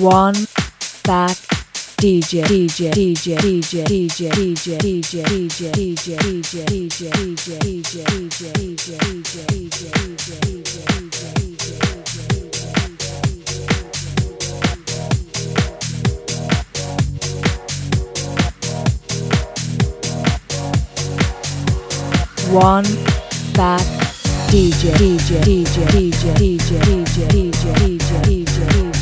One fat DJ DJ DJ DJ DJ DJ DJ DJ DJ DJ DJ DJ DJ DJ DJ DJ DJ One fat DJ DJ DJ DJ DJ DJ DJ DJ DJ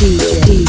DJ.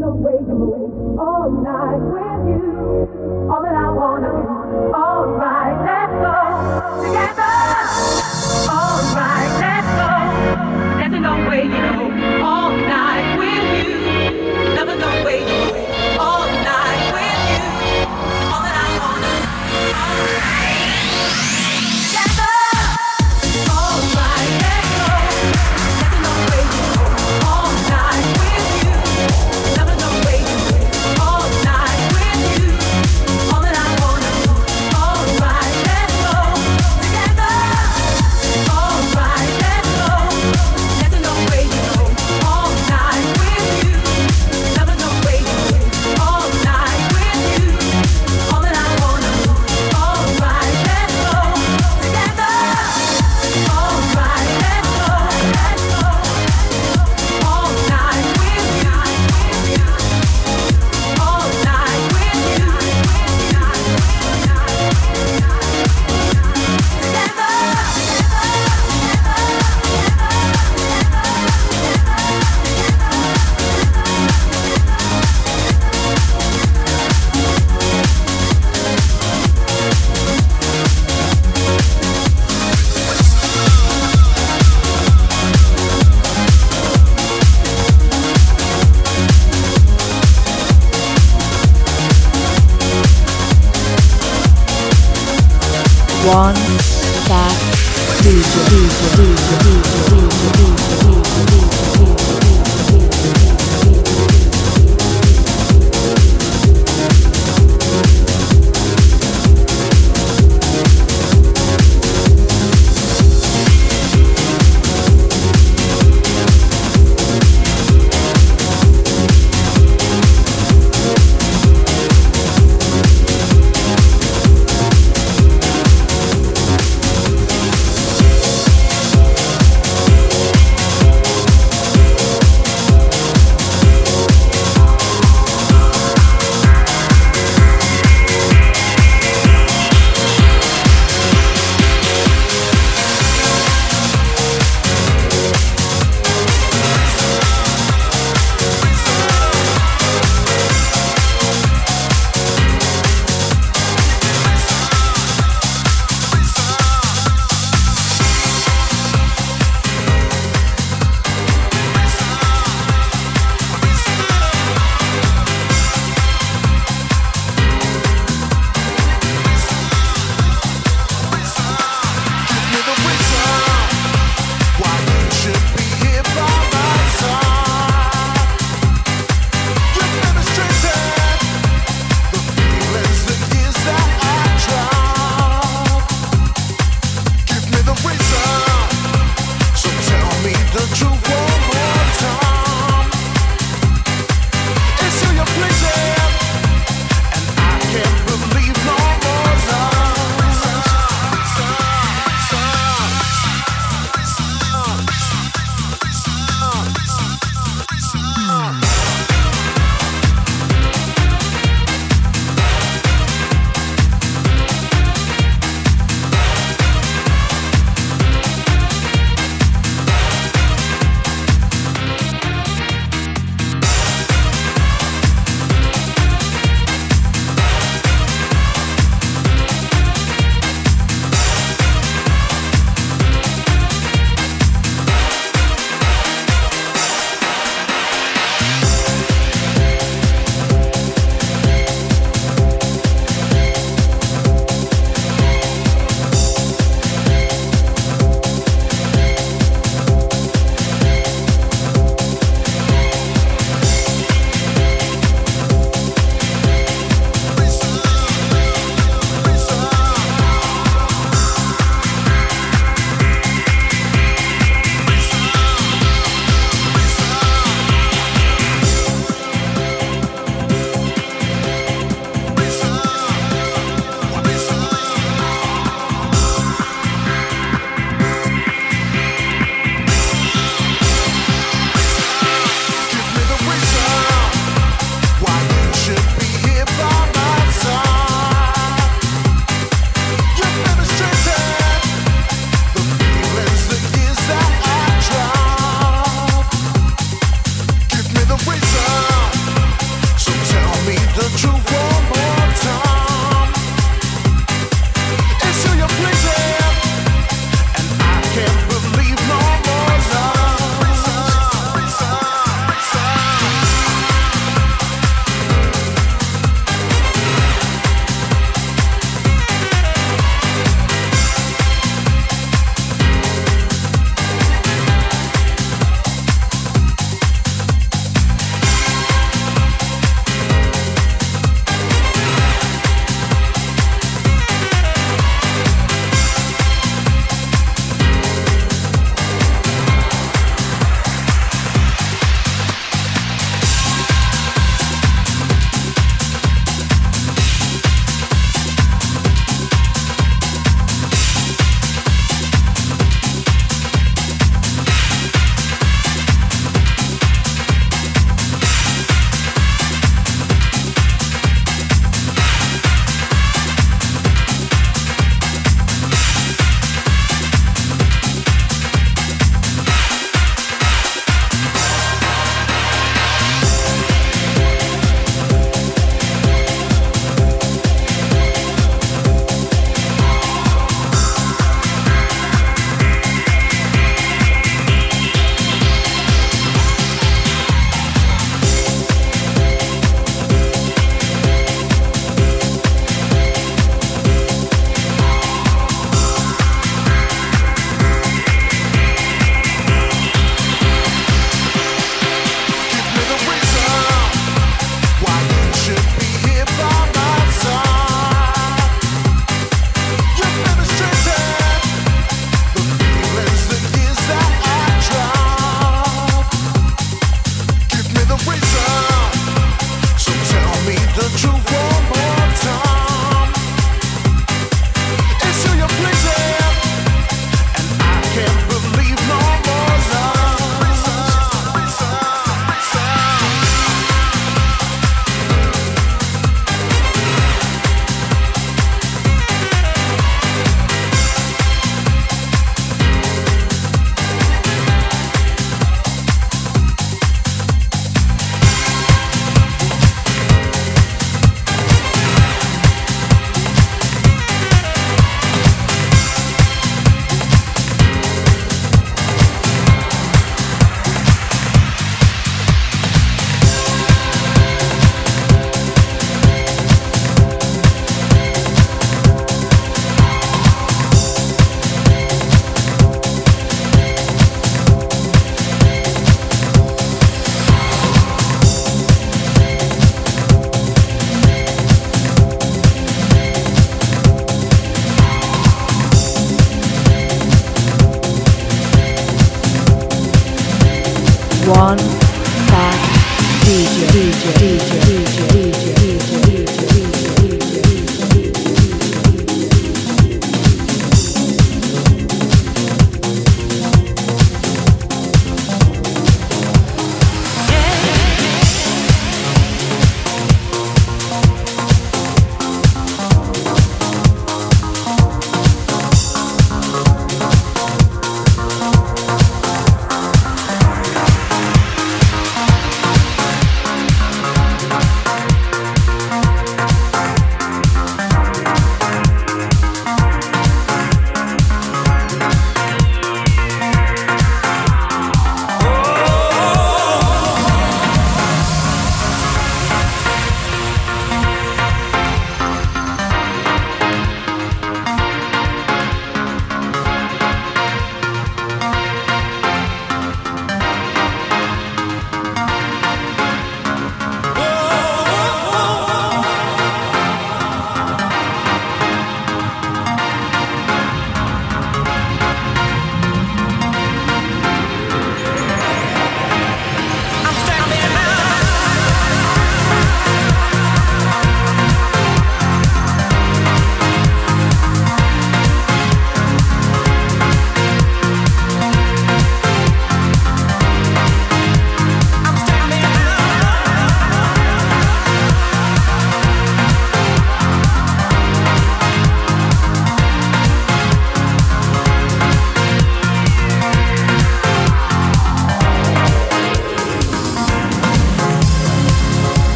no way to move all night with you. All that I wanna all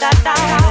da da da.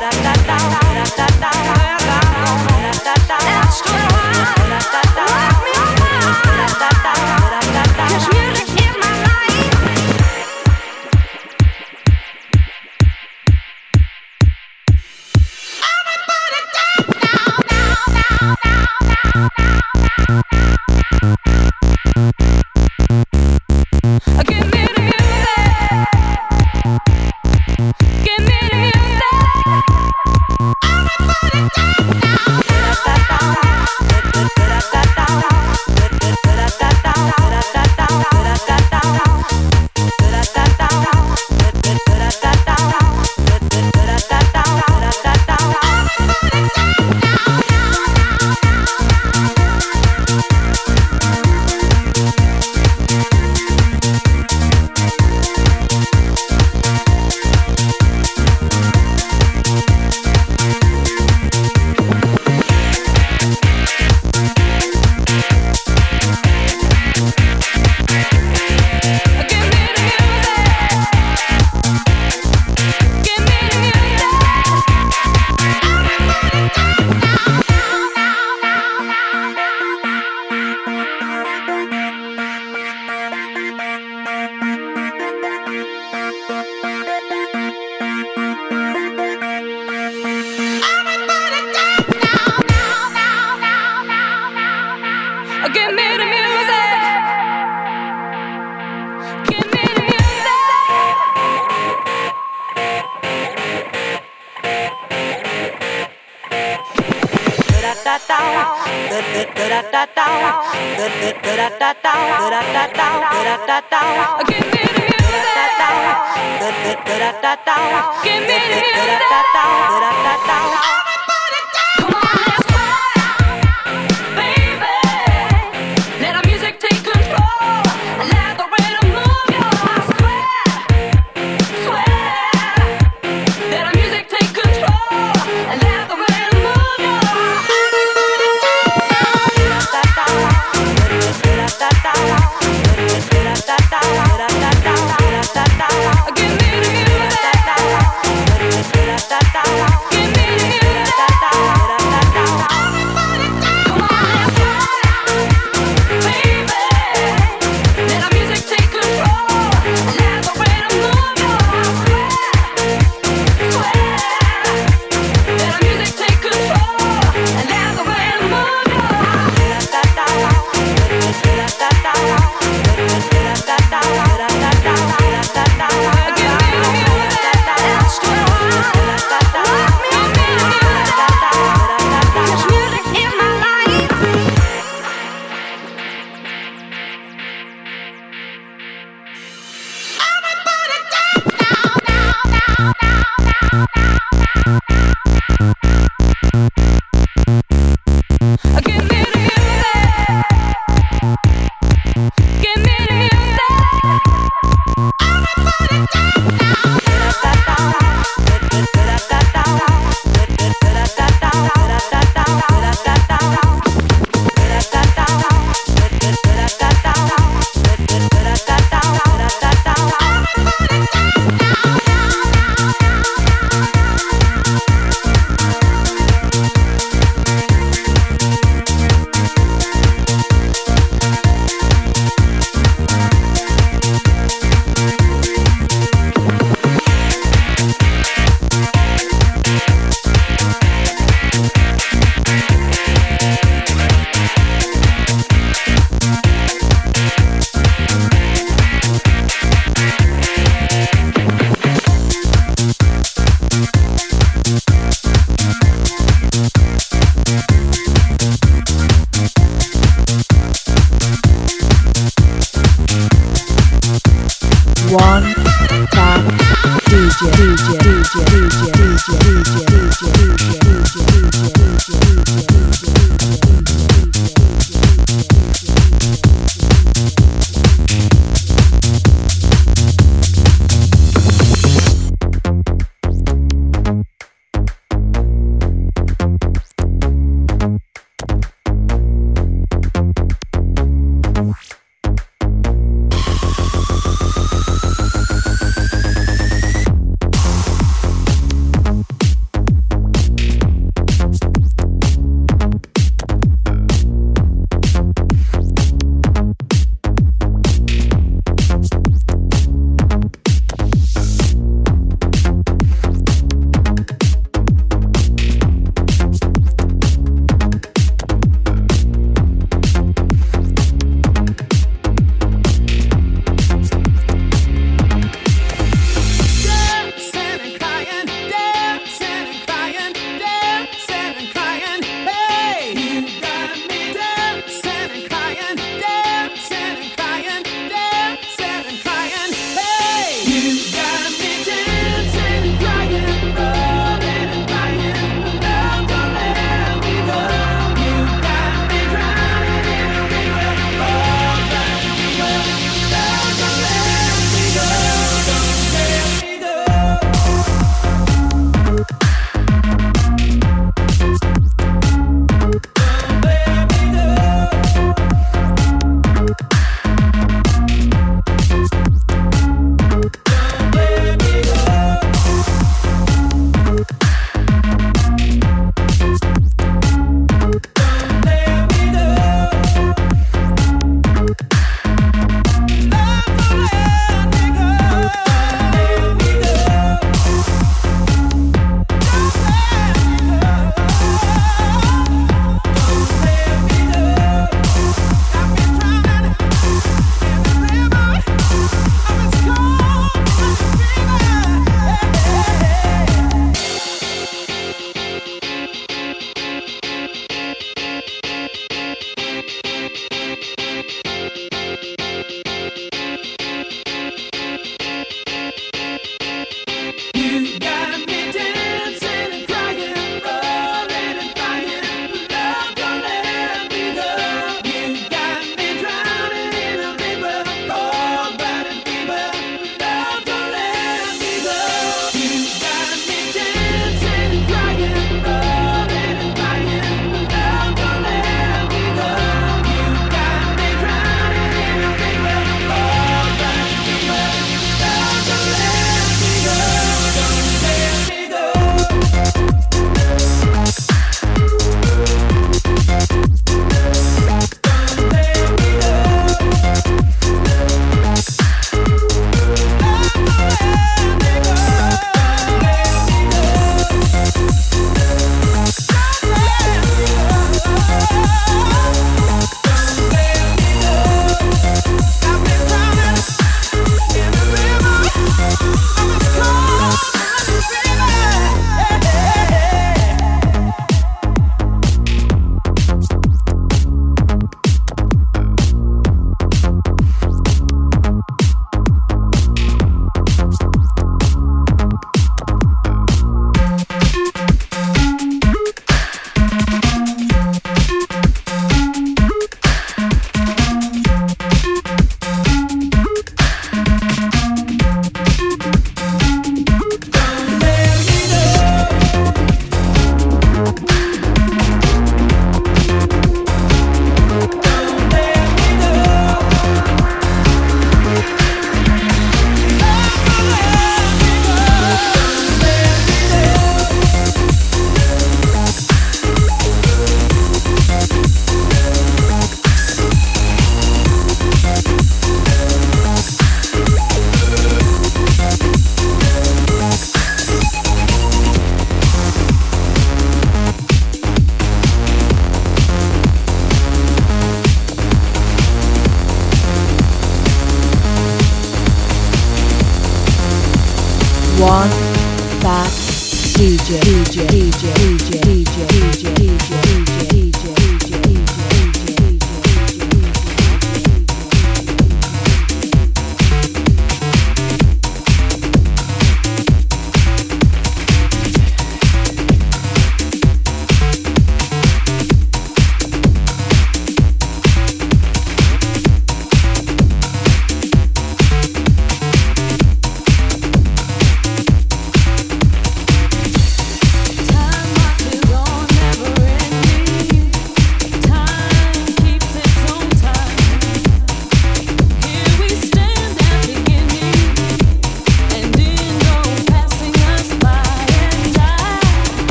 DJ.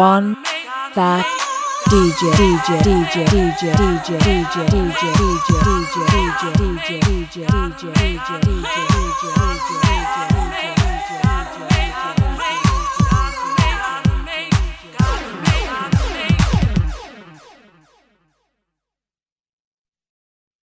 One DJ DJ DJ DJ DJ DJ DJ DJ DJ DJ DJ DJ DJ DJ DJ